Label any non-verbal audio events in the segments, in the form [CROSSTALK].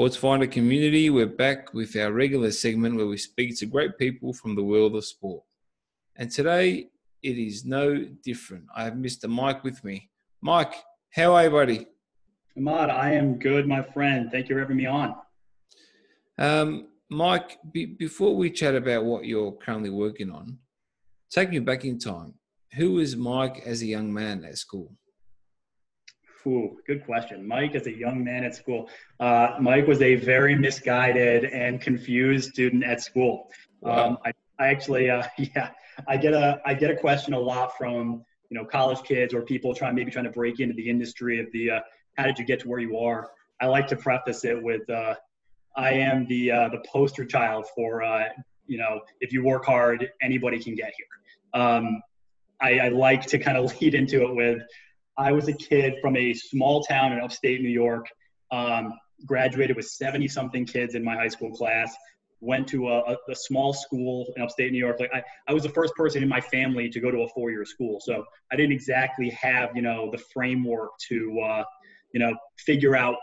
Sports Finder community, we're back with our regular segment where we speak to great people from the world of sport. And today it is no different. I have Mr. Mike with me. Mike, how are you, buddy? Ahmad, I am good, my friend. Thank you for having me on. Um, Mike, be, before we chat about what you're currently working on, take me back in time. Who was Mike as a young man at school? Ooh, good question. Mike, as a young man at school, uh, Mike was a very misguided and confused student at school. Um, I, I actually, uh, [LAUGHS] yeah, I get a I get a question a lot from you know college kids or people trying maybe trying to break into the industry of the uh, how did you get to where you are. I like to preface it with uh, I am the uh, the poster child for uh, you know if you work hard, anybody can get here. Um, I, I like to kind of [LAUGHS] lead into it with I was a kid from a small town in upstate New York. Um, graduated with 70 something kids in my high school class. Went to a, a, small school in upstate New York. Like I, I was the first person in my family to go to a four year school. So I didn't exactly have, you know, the framework to, uh, you know, figure out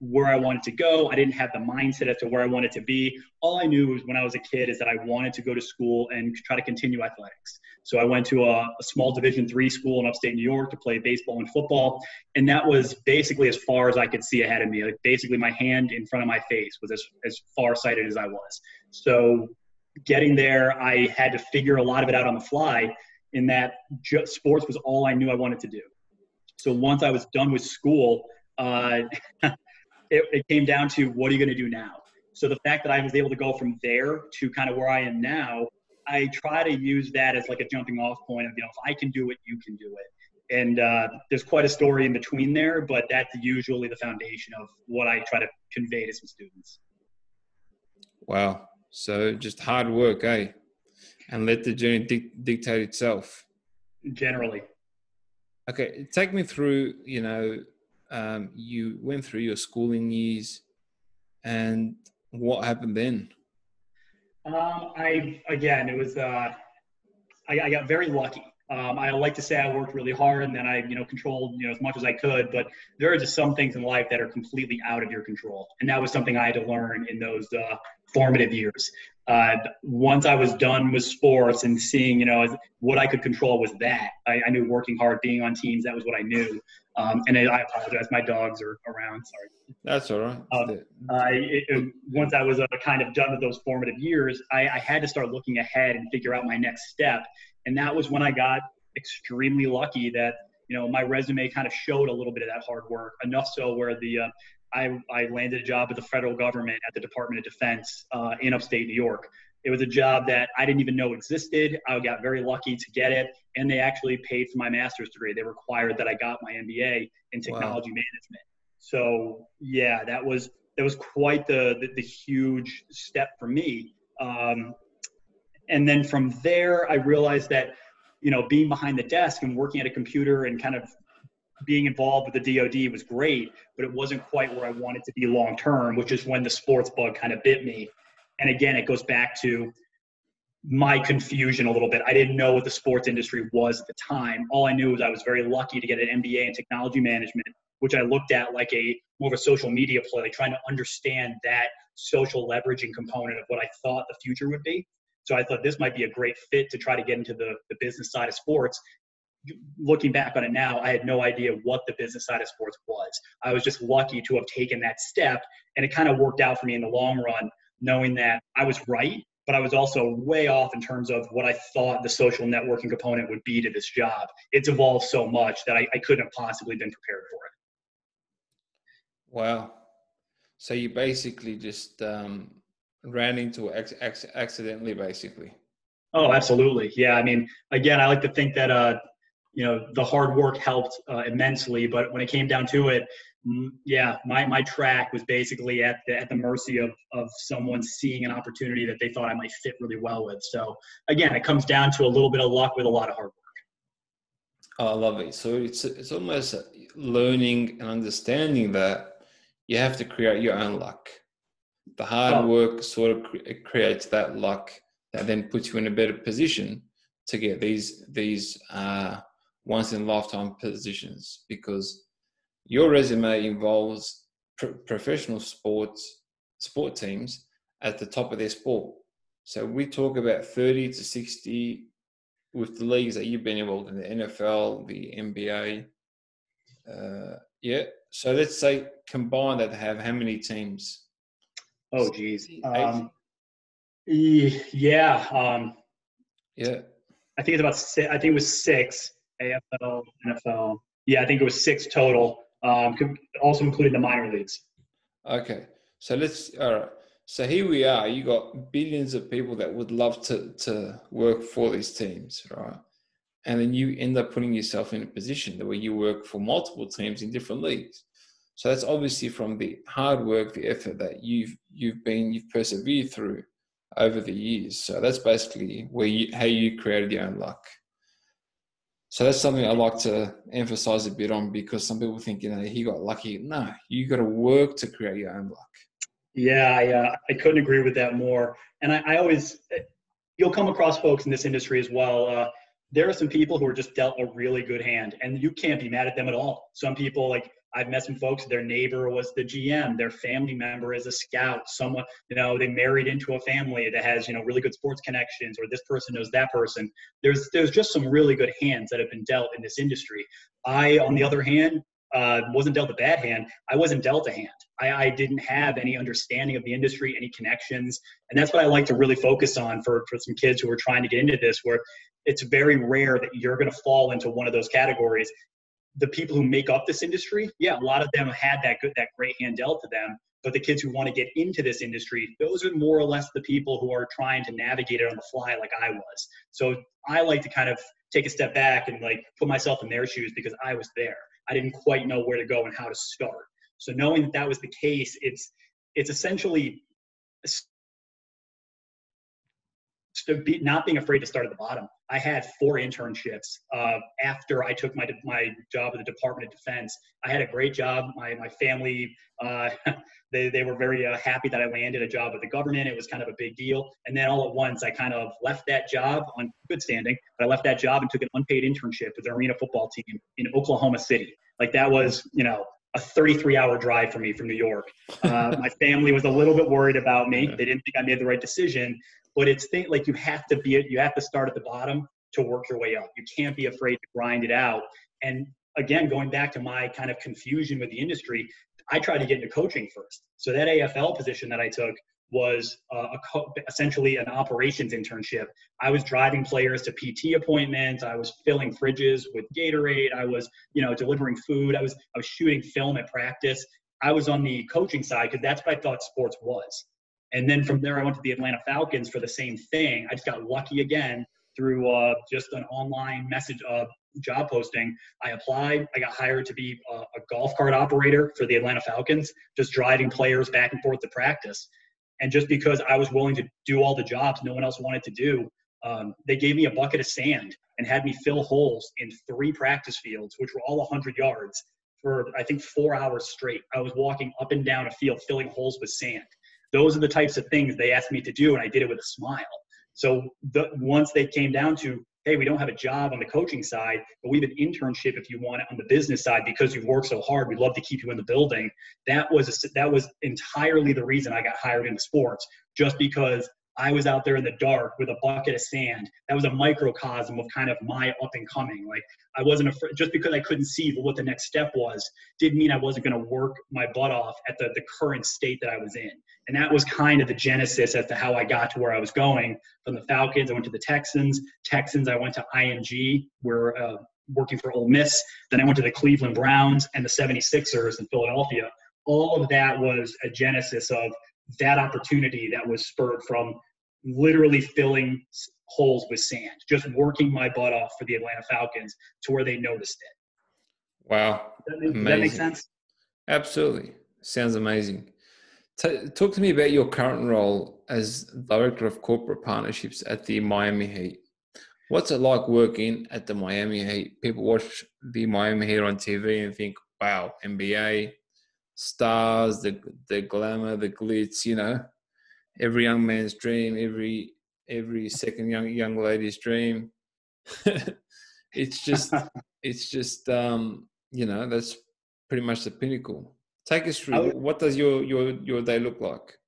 where I wanted to go. I didn't have the mindset as to where I wanted to be. All I knew was when I was a kid is that I wanted to go to school and try to continue athletics. So I went to a, a small Division three school in upstate New York to play baseball and football, and that was basically as far as I could see ahead of me. Like basically, my hand in front of my face was as as far sighted as I was. So getting there, I had to figure a lot of it out on the fly. In that, just sports was all I knew I wanted to do. So once I was done with school. Uh, [LAUGHS] it, it came down to what are you going to do now? So the fact that I was able to go from there to kind of where I am now, I try to use that as like a jumping off point of, you know, if I can do it, you can do it. And uh, there's quite a story in between there, but that's usually the foundation of what I try to convey to some students. Wow. So just hard work, eh? And let the journey dic- dictate itself. Generally. Okay. Take me through, you know, um, you went through your schooling years and what happened then? Um, I again, it was uh, I, I, got very lucky. Um, I like to say I worked really hard and then I, you know, controlled you know as much as I could. But there are just some things in life that are completely out of your control, and that was something I had to learn in those uh, formative years. Uh, once I was done with sports and seeing, you know, what I could control was that. I, I knew working hard, being on teams, that was what I knew. Um, and I apologize, my dogs are around. Sorry. That's all right. Um, I, it, once I was uh, kind of done with those formative years, I, I had to start looking ahead and figure out my next step. And that was when I got extremely lucky that you know my resume kind of showed a little bit of that hard work enough so where the uh, I, I landed a job with the federal government at the Department of Defense uh, in upstate New York. It was a job that I didn't even know existed. I got very lucky to get it, and they actually paid for my master's degree. They required that I got my MBA in technology wow. management. So yeah, that was that was quite the the, the huge step for me. Um, and then from there, I realized that you know being behind the desk and working at a computer and kind of being involved with the DoD was great, but it wasn't quite where I wanted to be long term, which is when the sports bug kind of bit me. And again, it goes back to my confusion a little bit. I didn't know what the sports industry was at the time. All I knew was I was very lucky to get an MBA in technology management, which I looked at like a more of a social media play, trying to understand that social leveraging component of what I thought the future would be. So I thought this might be a great fit to try to get into the, the business side of sports looking back on it now, I had no idea what the business side of sports was. I was just lucky to have taken that step, and it kind of worked out for me in the long run, knowing that I was right, but I was also way off in terms of what I thought the social networking component would be to this job. It's evolved so much that I, I couldn't have possibly been prepared for it. Wow. So you basically just um, ran into it accidentally, basically. Oh, absolutely. Yeah. I mean, again, I like to think that uh, you know, the hard work helped uh, immensely. But when it came down to it, yeah, my, my track was basically at the, at the mercy of, of someone seeing an opportunity that they thought I might fit really well with. So again, it comes down to a little bit of luck with a lot of hard work. Oh, I love it. So it's it's almost learning and understanding that you have to create your own luck. The hard oh. work sort of creates that luck that then puts you in a better position to get these these uh, once in a lifetime positions because your resume involves professional sports sport teams at the top of their sport. So we talk about 30 to 60 with the leagues that you've been involved in, the NFL, the NBA. Uh, yeah. So let's say combine that they have how many teams? Oh, geez. Um, yeah. Um, yeah. I think it's about six, I think it was six AFL, NFL. Yeah, I think it was six total um, also including the minor leagues. Okay, so let's. All right. So here we are. You got billions of people that would love to to work for these teams, right? And then you end up putting yourself in a position where you work for multiple teams in different leagues. So that's obviously from the hard work, the effort that you've you've been you've persevered through over the years. So that's basically where you how you created your own luck. So that's something I like to emphasize a bit on because some people think, you know, he got lucky. No, you got to work to create your own luck. Yeah, I, uh, I couldn't agree with that more. And I, I, always, you'll come across folks in this industry as well. Uh, there are some people who are just dealt a really good hand, and you can't be mad at them at all. Some people, like I've met some folks, their neighbor was the GM, their family member is a scout, someone, you know, they married into a family that has, you know, really good sports connections, or this person knows that person. There's there's just some really good hands that have been dealt in this industry. I, on the other hand, uh, wasn't dealt a bad hand. I wasn't dealt a hand. I, I, didn't have any understanding of the industry, any connections, and that's what I like to really focus on for for some kids who are trying to get into this. Where it's very rare that you're going to fall into one of those categories the people who make up this industry, yeah, a lot of them had that good, that great hand dealt to them. But the kids who want to get into this industry, those are more or less the people who are trying to navigate it on the fly, like I was. So I like to kind of take a step back and like put myself in their shoes because I was there. I didn't quite know where to go and how to start. So knowing that that was the case, it's it's essentially be, not being afraid to start at the bottom. I had four internships uh, after I took my my job at the Department of Defense. I had a great job. My my family uh, [LAUGHS] they they were very uh, happy that I landed a job with the government. It was kind of a big deal. And then all at once, I kind of left that job on good standing. But I left that job and took an unpaid internship with the arena football team in Oklahoma City. Like that was you know a 33 hour drive for me from New York. Uh, my family was a little bit worried about me. [LAUGHS] They didn't think I made the right decision but it's th- like you have to be you have to start at the bottom to work your way up you can't be afraid to grind it out and again going back to my kind of confusion with the industry i tried to get into coaching first so that afl position that i took was uh, co- essentially an operations internship. I was driving players to PT appointments. I was filling fridges with Gatorade. I was, you know, delivering food. I was I was shooting film at practice. I was on the coaching side because that's what I thought sports was. And then from there, I went to the Atlanta Falcons for the same thing. I just got lucky again through uh, just an online message uh, job posting. I applied. I got hired to be a, a, golf cart operator for the Atlanta Falcons, just driving players back and forth to practice. And just because I was willing to do all the jobs no one else wanted to do, um, they gave me a bucket of sand and had me fill holes in three practice fields, which were all 100 yards, for I think four hours straight. I was walking up and down a field filling holes with sand those are the types of things they asked me to do and i did it with a smile. So the, once they came down to hey we don't have a job on the coaching side but we have an internship if you want it on the business side because you've worked so hard we'd love to keep you in the building that was a, that was entirely the reason i got hired into sports just because I was out there in the dark with a bucket of sand. That was a microcosm of kind of my up and coming. Like I wasn't afraid, just because I couldn't see what the next step was, didn't mean I wasn't going to work my butt off at the, the current state that I was in. And that was kind of the genesis as to how I got to where I was going. From the Falcons, I went to the Texans. Texans, I went to IMG, where uh, working for Ole Miss. Then I went to the Cleveland Browns and the 76ers in Philadelphia. All of that was a genesis of that opportunity that was spurred from literally filling holes with sand, just working my butt off for the Atlanta Falcons to where they noticed it. Wow. Does that make, does that make sense? Absolutely. Sounds amazing. T- talk to me about your current role as Director of Corporate Partnerships at the Miami Heat. What's it like working at the Miami Heat? People watch the Miami Heat on TV and think, wow, NBA, stars, the, the glamour, the glitz, you know, every young man's dream, every every second young young lady's dream. [LAUGHS] it's just [LAUGHS] it's just um, you know, that's pretty much the pinnacle. Take us through. Would, what does your your your day look like?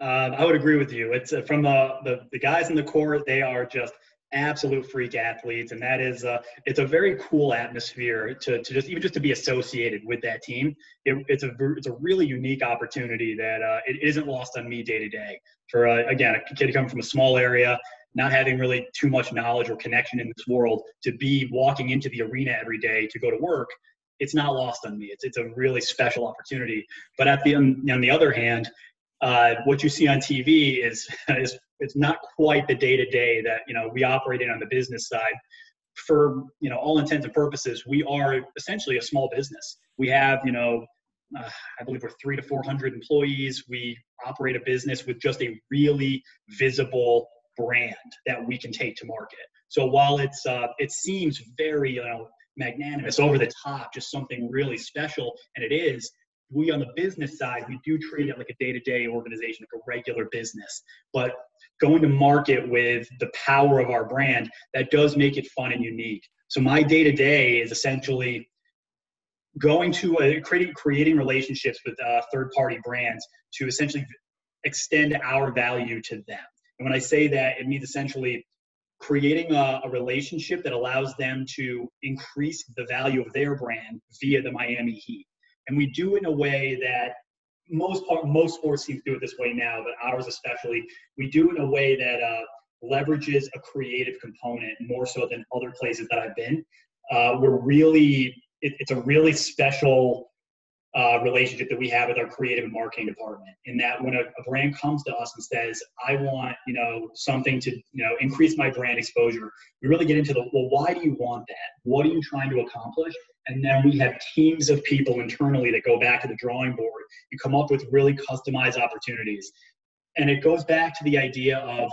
Uh, I would agree with you. It's uh, from the, the the guys in the court. They are just absolute freak athletes, and that is uh, it's a very cool atmosphere to, to just even just to be associated with that team. It, it's a it's a really unique opportunity that uh, it isn't lost on me day to day. For uh, again, a kid coming from a small area, not having really too much knowledge or connection in this world, to be walking into the arena every day to go to work it's not lost on me. It's it's a really special opportunity. But at the on the other hand, uh, what you see on TV is [LAUGHS] is it's not quite the day to day that you know we operate in on the business side. For you know all intents and purposes, we are essentially a small business. We have you know uh, I believe we're three to four hundred employees. We operate a business with just a really visible brand that we can take to market. So while it's uh, it seems very you know magnanimous, over the top, just something really special. And it is. We on the business side, we do treat it like a day-to-day organization, like a regular business. But going to market with the power of our brand, that does make it fun and unique. So my day-to-day is essentially going to a, creating creating relationships with uh, third-party brands to essentially extend our value to them. And when I say that, it means essentially creating a, a, relationship that allows them to increase the value of their brand via the Miami Heat. And we do in a way that most most sports teams do it this way now, but ours especially. We do in a way that uh, leverages a creative component more so than other places that I've been. Uh, we're really it, it's a really special uh, relationship that we have with our creative and marketing department. In that, when a, a, brand comes to us and says, "I want, you know, something to, you know, increase my brand exposure," we really get into the, well, why do you want that? What are you trying to accomplish? And then we have teams of people internally that go back to the drawing board and come up with really customized opportunities. And it goes back to the idea of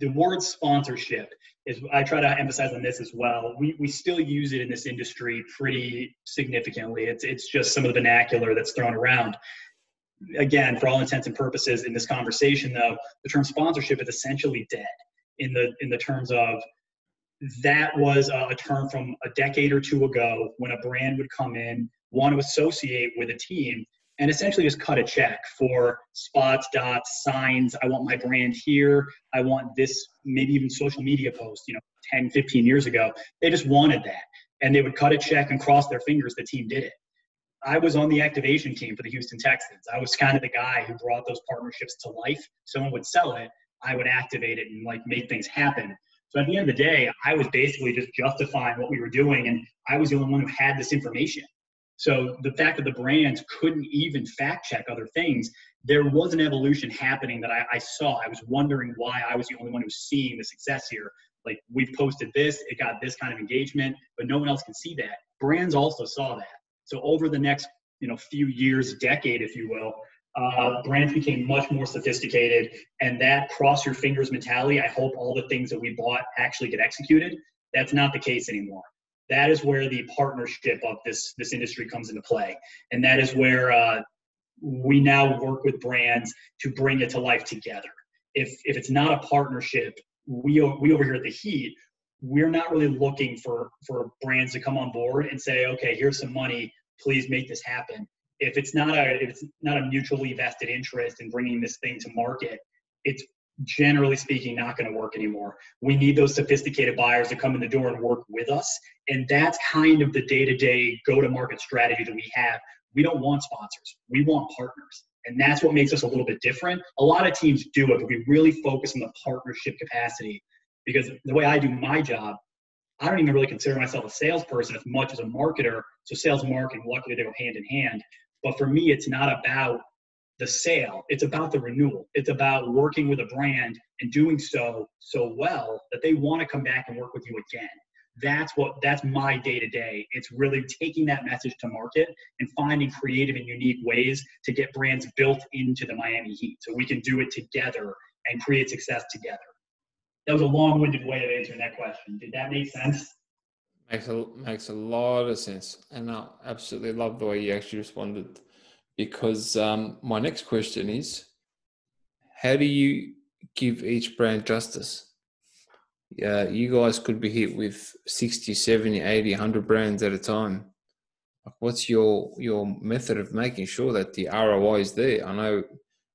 the word sponsorship is I try to emphasize on this as well. We, we still use it in this industry pretty significantly. It's, it's just some of the vernacular that's thrown around. Again, for all intents and purposes in this conversation, though, the term sponsorship is essentially dead in the in the terms of that was a term from a decade or two ago when a brand would come in, want to associate with a team, and essentially just cut a check for spots, dots, signs. I want my brand here. I want this, maybe even social media post, you know, 10, 15 years ago. They just wanted that. And they would cut a check and cross their fingers the team did it. I was on the activation team for the Houston Texans. I was kind of the guy who brought those partnerships to life. Someone would sell it, I would activate it and like make things happen. So at the end of the day, I was basically just justifying what we were doing, and I was the only one who had this information. So the fact that the brands couldn't even fact check other things, there was an evolution happening that I, I, saw. I was wondering why I was the only one who was seeing the success here. Like we've posted this, it got this kind of engagement, but no one else can see that. Brands also saw that. So over the next you know few years, decade, if you will, uh, brands became much more sophisticated, and that cross your fingers mentality. I hope all the things that we bought actually get executed. That's not the case anymore that is where the partnership of this this industry comes into play and that is where uh, we now work with brands to bring it to life together if if it's not a partnership we we over here at the heat we're not really looking for for brands to come on board and say okay here's some money please make this happen if it's not a if it's not a mutually vested interest in bringing this thing to market it's generally speaking not going to work anymore. We need those sophisticated buyers to come in the door and work with us. And that's kind of the day to day go to market strategy that we have. We don't want sponsors, we want partners. And that's what makes us a little bit different. A lot of teams do it, but we really focus on the partnership capacity because the way I do my job, I don't even really consider myself a salesperson as much as a marketer. So sales and marketing, luckily, they go hand in hand. But for me, it's not about the sale. It's about the renewal. It's about working with a brand and doing so so well that they want to come back and work with you again. That's what that's my day to day. It's really taking that message to market and finding creative and unique ways to get brands built into the Miami Heat so we can do it together and create success together. That was a long-winded way of answering that question. Did that make sense? Makes a makes a lot of sense, and I absolutely love the way you actually responded. Because um, my next question is, how do you give each brand justice? Yeah, you guys could be hit with 60, 70, 80, 100 brands at a time. What's your your method of making sure that the ROI is there? I know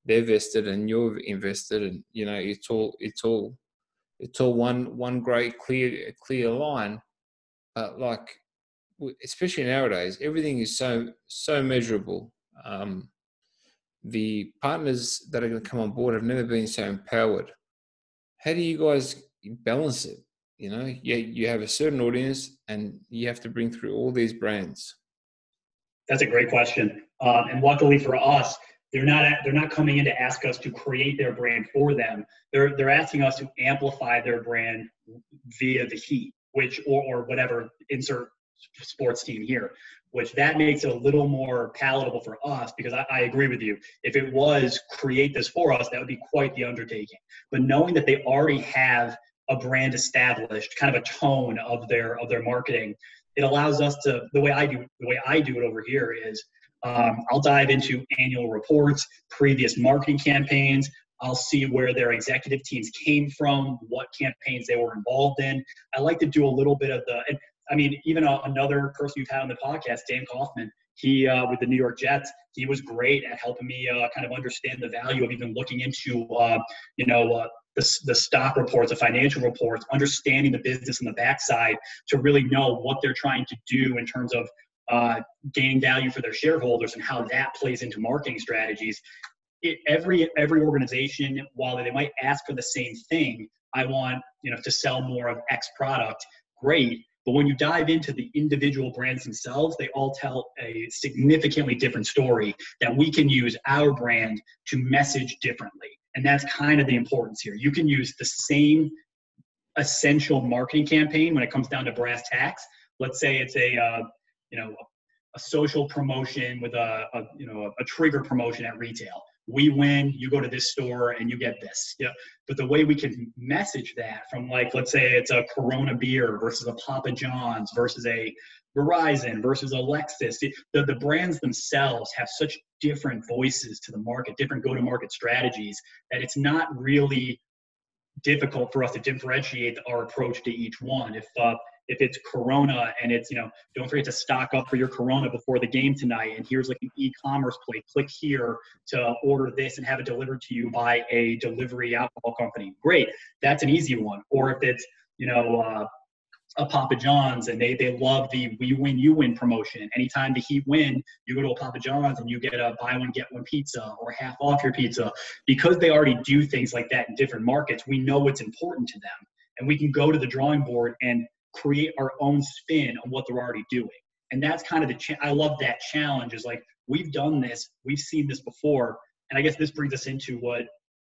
they're vested and you're invested, and you know it's all it's all it's all one one great clear clear line uh, like especially nowadays, everything is so so measurable. Um, the partners that are going to come on board have never been so empowered. How do you guys balance it? You know, you, you have a certain audience and you have to bring through all these brands. That's a great question. Um, and luckily for us, they're not they're not coming in to ask us to create their brand for them. They're they're asking us to amplify their brand via the heat which or, or whatever insert sports team here which that makes it a little more palatable for us because I, I, agree with you. If it was create this for us that would be quite the undertaking. But knowing that they already have a brand established kind of a tone of their of their marketing it allows us to the way i do the way i do it over here is um, i'll dive into annual reports previous marketing campaigns I'll see where their executive teams came from, what campaigns they were involved in. I like to do a little bit of the, and I mean, even a, another person you've had on the podcast, Dan Kaufman, he uh, with the New York Jets, he was great at helping me uh, kind of understand the value of even looking into, uh, you know, uh, the, the stock reports, the financial reports, understanding the business on the backside to really know what they're trying to do in terms of uh, gaining value for their shareholders and how that plays into marketing strategies it, every every organization, while they might ask for the same thing, I want you know to sell more of X product. Great, but when you dive into the individual brands themselves, they all tell a significantly different story that we can use our brand to message differently. And that's kind of the importance here. You can use the same essential marketing campaign when it comes down to brass tacks. Let's say it's a uh, you know a social promotion with a, a you know a, a trigger promotion at retail we win, you go to this store and you get this. Yeah. But the way we can message that from like, let's say it's a Corona beer versus a Papa John's versus a Verizon versus a Lexus, the, the brands themselves have such different voices to the market, different go to market strategies that it's not really difficult for us to differentiate our approach to each one. If uh, if it's Corona and it's, you know, don't forget to stock up for your Corona before the game tonight. And here's like an e-commerce plate. Click here to order this and have it delivered to you by a delivery alcohol company. Great. That's an easy one. Or if it's, you know, uh, a Papa John's and they they love the we win you win promotion. Anytime the Heat win, you go to a Papa John's and you get a buy one get one pizza or half off your pizza. Because they already do things like that in different markets, we know what's important to them, and we can go to the drawing board and create our own spin on what they're already doing. And that's kind of the, cha- I love that challenge is like, we've done this, we've seen this before. And I guess this brings us into what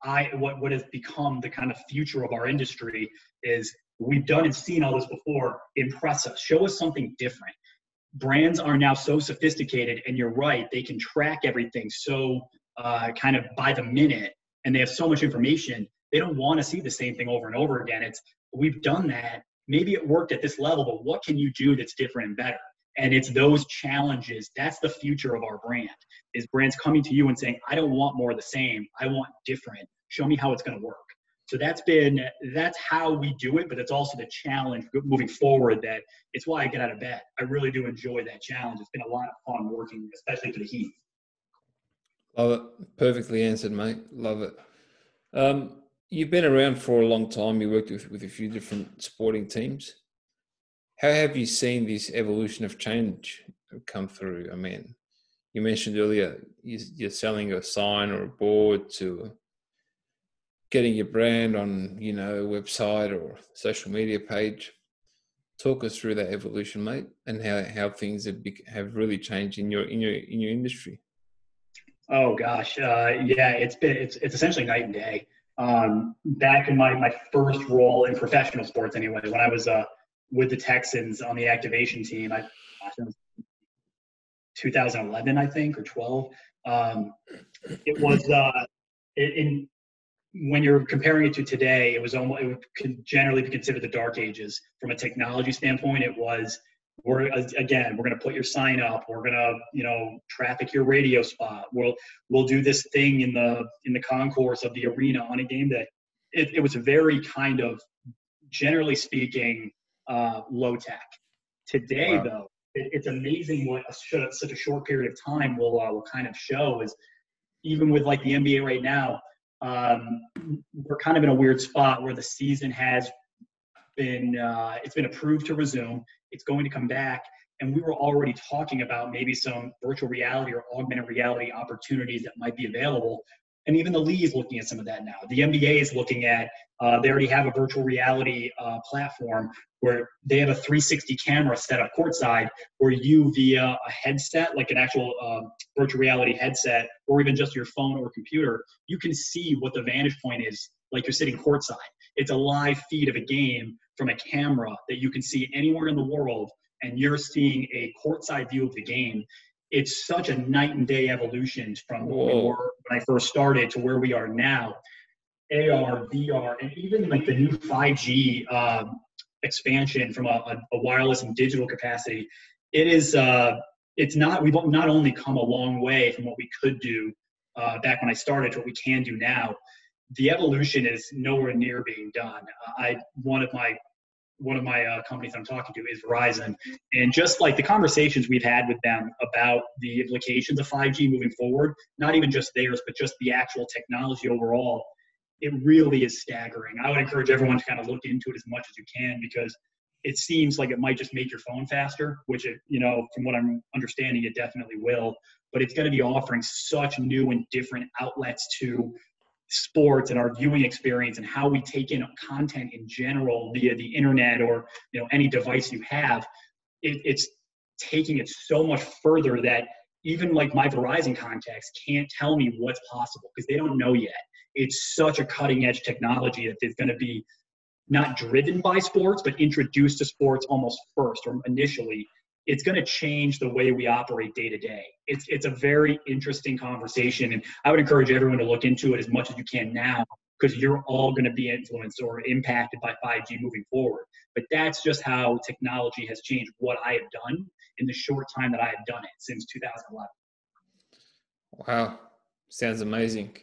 I, what, what has become the kind of future of our industry is we've done and seen all this before. Impress us, show us something different. Brands are now so sophisticated, and you're right, they can track everything so uh, kind of by the minute, and they have so much information. They don't want to see the same thing over and over again. It's we've done that maybe it worked at this level, but what can you do that's different and better? And it's those challenges. That's the future of our brand. Is brands coming to you and saying, "I don't want more of the same. I want different. Show me how it's going to work." So that's been that's how we do it, but it's also the challenge moving forward. That it's why I get out of bed. I really do enjoy that challenge. It's been a lot of fun working, especially for the Heat. Love it. Perfectly answered, mate. Love it. Um, you've been around for a long time. You worked with, with a few different sporting teams. How have you seen this evolution of change come through? I mean, you mentioned earlier you're selling a sign or a board to getting your brand on, you know, website or social media page. Talk us through that evolution, mate, and how, how things have have really changed in your in your in your industry. Oh gosh, uh, yeah, it's been it's it's essentially night and day. Um, back in my my first role in professional sports, anyway, when I was uh, with the Texans on the activation team, I, 2011, I think, or 12. Um, it was uh, in when you're comparing it to today, it was almost it would generally be considered the dark ages from a technology standpoint. It was we're again we're going to put your sign up we're going to you know traffic your radio spot we'll we'll do this thing in the in the concourse of the arena on a game day it, it was very kind of generally speaking uh, low tech today wow. though it, it's amazing what a, such a short period of time will uh, will kind of show is even with like the nba right now um, we're kind of in a weird spot where the season has been uh, it's been approved to resume. It's going to come back, and we were already talking about maybe some virtual reality or augmented reality opportunities that might be available. And even the league is looking at some of that now. The NBA is looking at. Uh, they already have a virtual reality uh, platform where they have a 360 camera set up courtside, where you via a headset, like an actual um, virtual reality headset, or even just your phone or computer, you can see what the vantage point is, like you're sitting courtside. It's a live feed of a game from a camera that you can see anywhere in the world and you're seeing a courtside view of the game it's such a night and day evolution from we when I first started to where we are now. AR, VR, and even like the new 5G um, expansion from a, a, wireless and digital capacity. It is. Uh, it's not. We've not only come a long way from what we could do uh, back when I started to what we can do now the evolution is nowhere near being done. I one of my one of my uh, companies I'm talking to is Verizon, and just like the conversations we've had with them about the implications of 5G moving forward, not even just theirs, but just the actual technology overall, it really is staggering. I would encourage everyone to kind of look into it as much as you can because it seems like it might just make your phone faster, which it, you know, from what I'm understanding, it definitely will. But it's going to be offering such new and different outlets to sports and our viewing experience and how we take in content in general via the internet or you know any device you have it, it's taking it so much further that even like my verizon contacts can't tell me what's possible because they don't know yet. It's such a cutting edge technology that is going to be not driven by sports but introduced to sports almost first or initially it's going to change the way we operate day to day. It's it's a very interesting conversation, and I would encourage everyone to look into it as much as you can now because you're all going to be influenced or impacted by 5G moving forward. But that's just how technology has changed what I have done in the short time that I have done it since 2011. Wow, sounds amazing.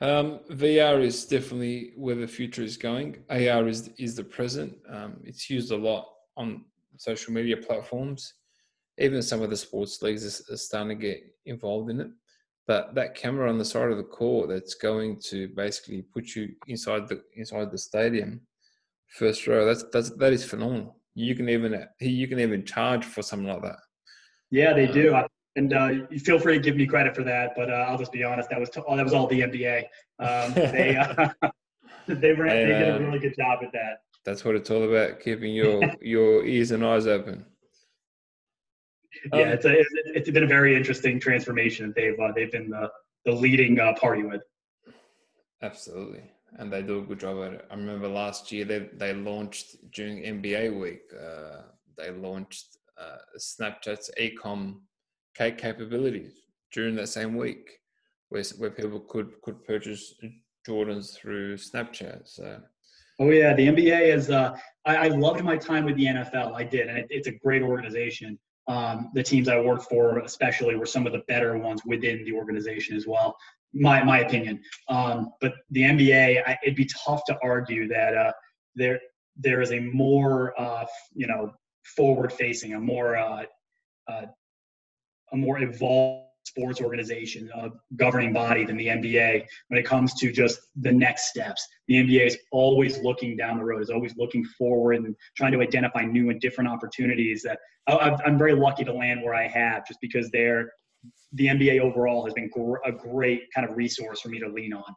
Um, VR is definitely where the future is going. AR is is the present. Um, it's used a lot on social media platforms. Even some of the sports leagues are, starting to get involved in it. But that camera on the side of the court that's going to basically put you inside the inside the stadium, first row. That's that's that is phenomenal. You can even you can even charge for something like that. Yeah, they um, do. And uh, you feel free to give me credit for that, but uh, I'll just be honest. That was t- that was all the NBA. Um, they uh, [LAUGHS] [LAUGHS] they, ran, they did a really good job at that that's what it's all about keeping your [LAUGHS] your ears and eyes open. Yeah um, it's, a, it's been a very interesting transformation that they've uh, they've been the, the leading uh, party with. Absolutely. And they do a good job at it. I remember last year they, they launched during nba week uh, they launched uh, snapchat's ecom capabilities during that same week where, where people could could purchase jordans through snapchat. So Oh yeah, the NBA is. Uh, I, I, loved my time with the NFL. I did, and it, it's a great organization. Um, the teams I worked for, especially, were some of the better ones within the organization as well. My my opinion. Um, but the NBA, I, it'd be tough to argue that uh, there there is a more uh, you know forward facing, a more uh, uh, a more evolved sports organization, a governing body than the NBA when it comes to just the next steps. The NBA is always looking down the road, is always looking forward and trying to identify new and different opportunities. That I'm very lucky to land where I have, just because they're the NBA overall has been a great kind of resource for me to lean on.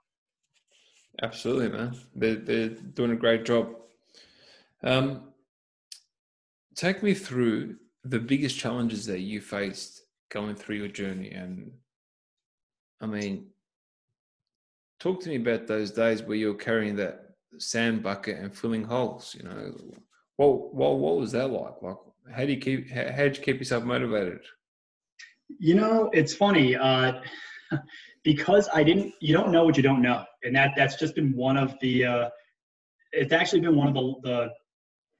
Absolutely, man. They're, they're doing a great job. Um, take me through the biggest challenges that you faced going through your journey and I mean, talk to me about those days where you're carrying that sand bucket and filling holes. You know, well, well, what was that like? Like, how do you keep? How, how you keep yourself motivated? You know, it's funny uh, [LAUGHS] because I didn't. You don't know what you don't know, and that that's just been one of the. Uh, it's actually been one of the, the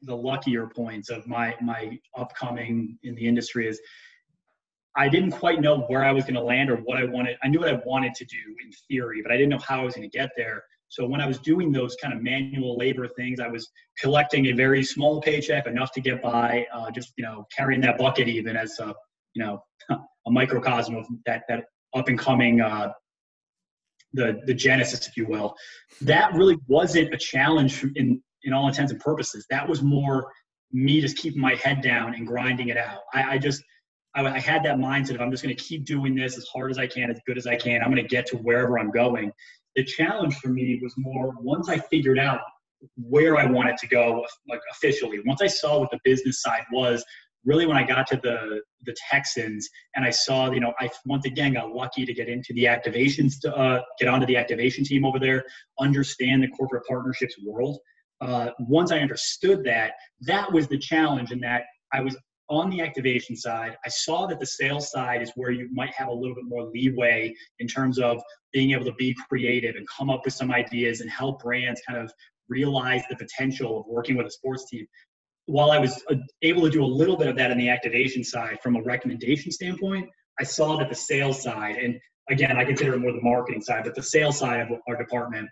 the luckier points of my my upcoming in the industry is I didn't quite know where I was going to land or what I wanted. I knew what I wanted to do in theory, but I didn't know how I was going to get there. So when I was doing those kind of manual labor things, I was collecting a very small paycheck, enough to get by, uh, just you know carrying that bucket even as a you know [LAUGHS] a microcosm of that that up and coming uh, the the genesis, if you will. That really wasn't a challenge in in all intents and purposes. That was more me just keeping my head down and grinding it out. I, I just I, I, had that mindset of I'm just going to keep doing this as hard as I can, as good as I can. I'm going to get to wherever I'm going. The challenge for me was more once I figured out where I wanted to go, like officially. Once I saw what the business side was, really when I got to the the Texans and I saw, you know, I once again got lucky to get into the activations, to, uh, get onto the activation team over there, understand the corporate partnerships world uh, once I understood that, that was the challenge in that I was on the activation side. I saw that the sales side is where you might have a little bit more leeway in terms of being able to be creative and come up with some ideas and help brands kind of realize the potential of working with a sports team. While I was uh, able to do a little bit of that on the activation side from a recommendation standpoint, I saw that the sales side, and again, I consider it more the marketing side, but the sales side of our department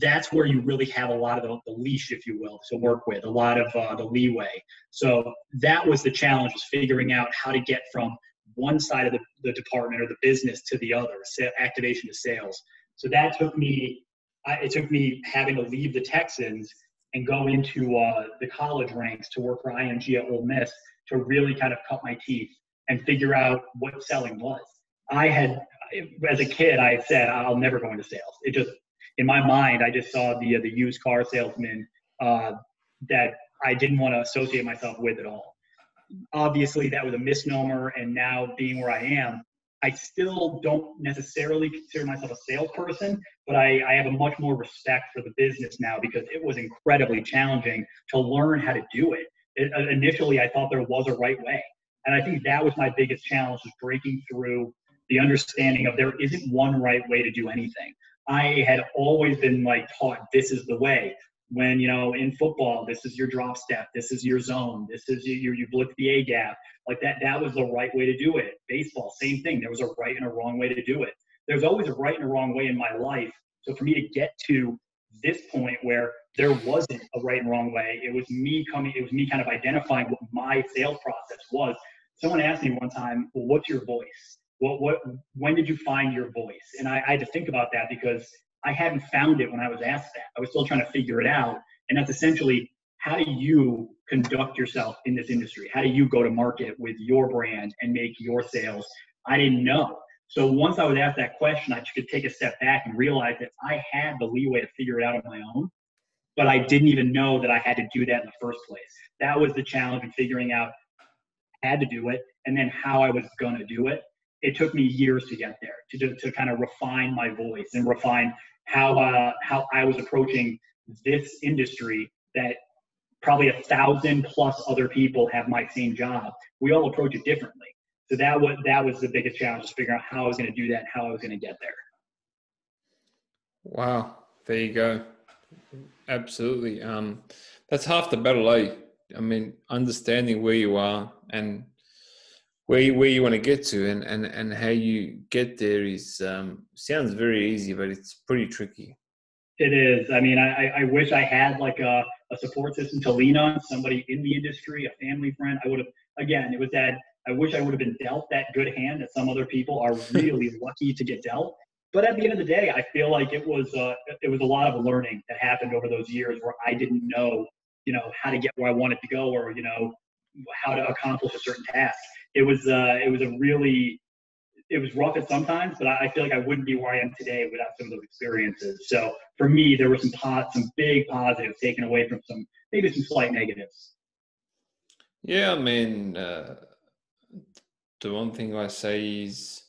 that's where you really have a lot of the, the leash, if you will, to work with, a lot of uh, the leeway. So that was the challenge, was figuring out how to get from one side of the, the department or the business to the other, activation to sales. So that took me, it took me having to leave the Texans and go into uh, the college ranks to work for IMG at Ole Miss to really kind of cut my teeth and figure out what selling was. I had, as a kid, I had said, I'll never go into sales. It just in my mind, I just saw the uh, the used car salesman uh, that I didn't want to associate myself with at all. Obviously, that was a misnomer, and now being where I am, I still don't necessarily consider myself a salesperson, but I, I have a much more respect for the business now because it was incredibly challenging to learn how to do it. it uh, initially, I thought there was a right way, and I think that was my biggest challenge: is breaking through the understanding of there isn't one right way to do anything. I had always been like taught this is the way. When you know in football, this is your drop step, this is your zone, this is your you blitz the A gap, like that. That was the right way to do it. Baseball, same thing. There was a right and a wrong way to do it. There's always a right and a wrong way in my life. So for me to get to this point where there wasn't a right and wrong way, it was me coming. It was me kind of identifying what my sales process was. Someone asked me one time, "Well, what's your voice?" What what when did you find your voice? And I, I, had to think about that because i hadn't found it when i was asked that. I was still trying to figure it out. And that's essentially how do you conduct yourself in this industry? How do you go to market with your brand and make your sales? I didn't know. So once i was asked that question i could take a step back and realize that i had the leeway to figure it out on my own but i didn't even know that i had to do that in the first place. That was the challenge in figuring out had to do it and then how i was going to do it it took me years to get there to, to, to kind of refine my voice and refine how uh, how I was approaching this industry that probably a thousand plus other people have my same job. We all approach it differently. So that was that was the biggest challenge, is figuring out how I was going to do that, how I was going to get there. Wow, there you go. Absolutely, um, that's half the battle, eh? I mean, understanding where you are and where you, where you want to get to and, and, and how you get there is um, sounds very easy, but it's pretty tricky. It is. I mean, I, I wish I had like a, a support system to lean on, somebody in the industry, a family friend. I would have, again, it was that I wish I would have been dealt that good hand that some other people are [LAUGHS] really lucky to get dealt. But at the end of the day, I feel like it was uh, it was a lot of learning that happened over those years where I didn't know, you know, how to get where I wanted to go or you know how to accomplish a certain task it was uh, it was a really it was rough at sometimes, but I, feel like I wouldn't be where I am today without some of those experiences. So for me, there were some pos- some big positives taken away from some maybe some slight negatives. Yeah, I mean, uh, the one thing I say is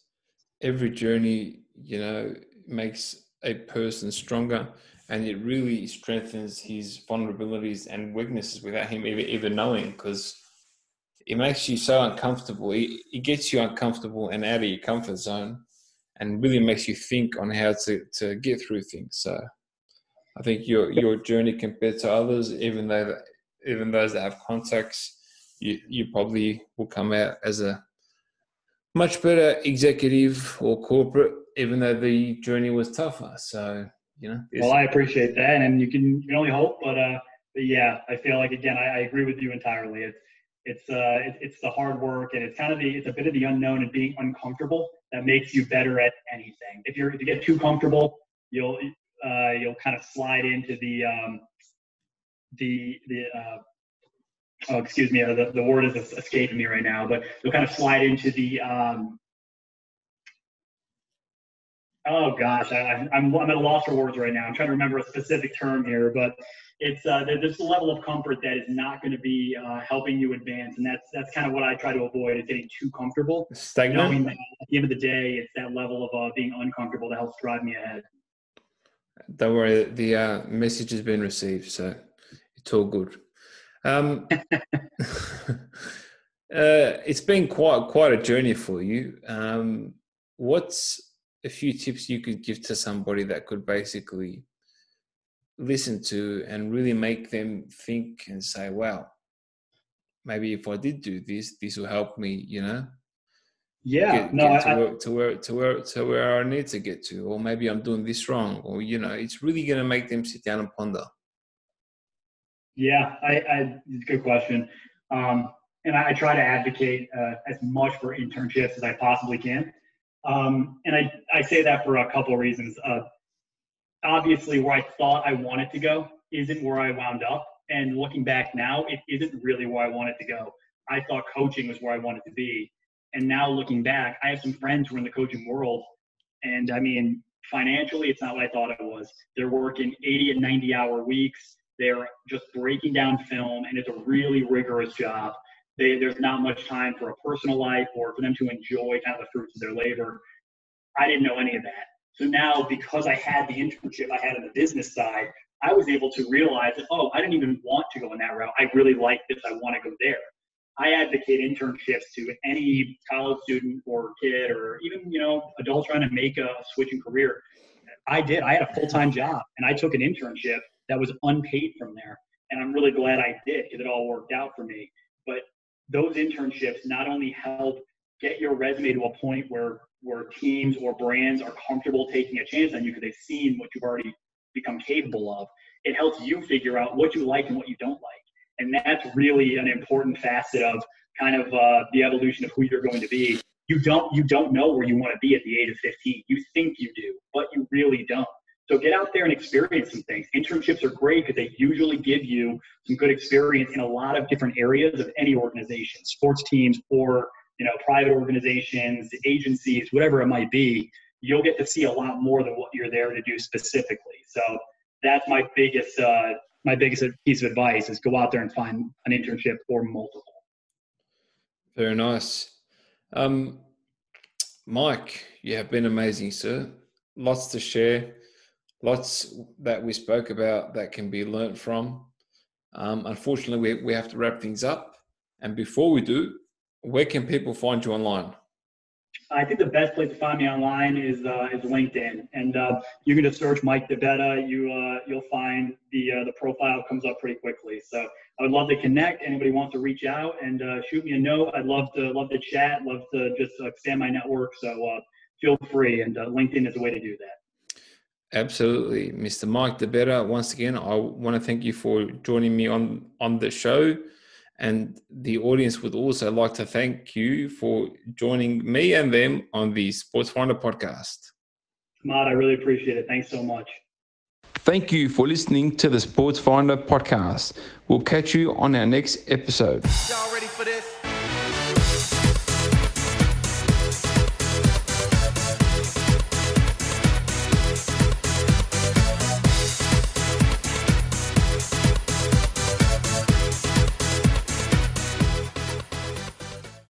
every journey you know, makes a person stronger and it really strengthens his vulnerabilities and weaknesses without him ever, even knowing because it makes you so uncomfortable. It, it gets you uncomfortable and out of your comfort zone and really makes you think on how to, to get through things. So I think your your journey compared to others, even though even those that have contacts, you, you probably will come out as a much better executive or corporate, even though the journey was tougher. So you know. Well, I appreciate that, and you can you can only hope, but uh, but yeah, I feel like again, I, I agree with you entirely. It's it's uh, it, it's the hard work, and it's kind of the it's a bit of the unknown and being uncomfortable that makes you better at anything. If you're if you get too comfortable, you'll uh, you'll kind of slide into the um, the the uh, oh excuse me uh, the, the word is escaping me right now but you'll kind of slide into the um, oh gosh I, I'm, I'm at a loss for words right now i'm trying to remember a specific term here but it's uh, there's a level of comfort that is not going to be uh, helping you advance and that's that's kind of what i try to avoid is getting too comfortable Stagnant. knowing that at the end of the day it's that level of uh, being uncomfortable that helps drive me ahead don't worry the uh, message has been received so it's all good. Um, [LAUGHS] [LAUGHS] uh, it's been quite quite a journey for you. Um, what's a few tips you could give to somebody that could basically listen to and really make them think and say, "Wow, maybe if I did do this, this will help me," you know? Yeah, get, no, get to, I, where, to where to where to where I need to get to, or maybe I'm doing this wrong, or you know, it's really going to make them sit down and ponder. Yeah, I, I good question. Um, and I, I, try to advocate uh, as much for internships as I possibly can. Um, and I, I say that for a couple of reasons. Uh, obviously, where I thought I wanted to go isn't where I wound up. And looking back now, it isn't really where I wanted to go. I thought coaching was where I wanted to be. And now looking back, I have some friends who are in the coaching world. And I mean, financially, it's not what I thought it was. They're working 80 and 90 hour weeks they're just breaking down film, and it's a really rigorous job. They, there's not much time for a personal life or for them to enjoy kind of the fruits of their labor. I didn't know any of that. So now, because I had the internship I had on the business side, I was able to realize that, oh, I didn't even want to go in that route. I really like this. I want to go there. I advocate internships to any college student or kid or even, you know, adult trying to make a switching career. I did. I had a full time job and I took an internship that was unpaid from there. And I'm really glad I did because it all worked out for me. But those internships not only help get your resume to a point where where teams or brands are comfortable taking a chance on you because they've seen what you've already become capable of. It helps you figure out what you like and what you don't like. And that's really an important facet of kind of uh, the evolution of who you're going to be. You don't you don't know where you want to be at the age of 15. You think you do, but you really don't. So get out there and experience some things. Internships are great because they usually give you some good experience in a lot of different areas of any organization, sports teams or you know private organizations, agencies, whatever it might be. You'll get to see a lot more than what you're there to do specifically. So that's my biggest uh, my biggest piece of advice is go out there and find an internship or multiple. Very nice. Um, Mike, you have been amazing, sir. Lots to share lots that we spoke about that can be learnt from. Um, unfortunately, we, we have to wrap things up. And before we do, where can people find you online? I think the best place to find me online is uh, is LinkedIn, and uh, you can just search Mike DeBetta. You uh, you'll find the uh, the profile comes up pretty quickly. So I would love to connect. Anybody wants to reach out and uh, shoot me a note. I'd love to love to chat. Love to just expand my network. So uh, feel free, and LinkedIn is a way to do that. Absolutely, Mr. Mike DeBetta. Once again, I want to thank you for joining me on on the show, and the audience would also like to thank you for joining me and them on the Sports Finder podcast. Matt, I really appreciate it. Thanks so much. Thank you for listening to the Sports Finder podcast. We'll catch you on our next episode. Y'all ready for this?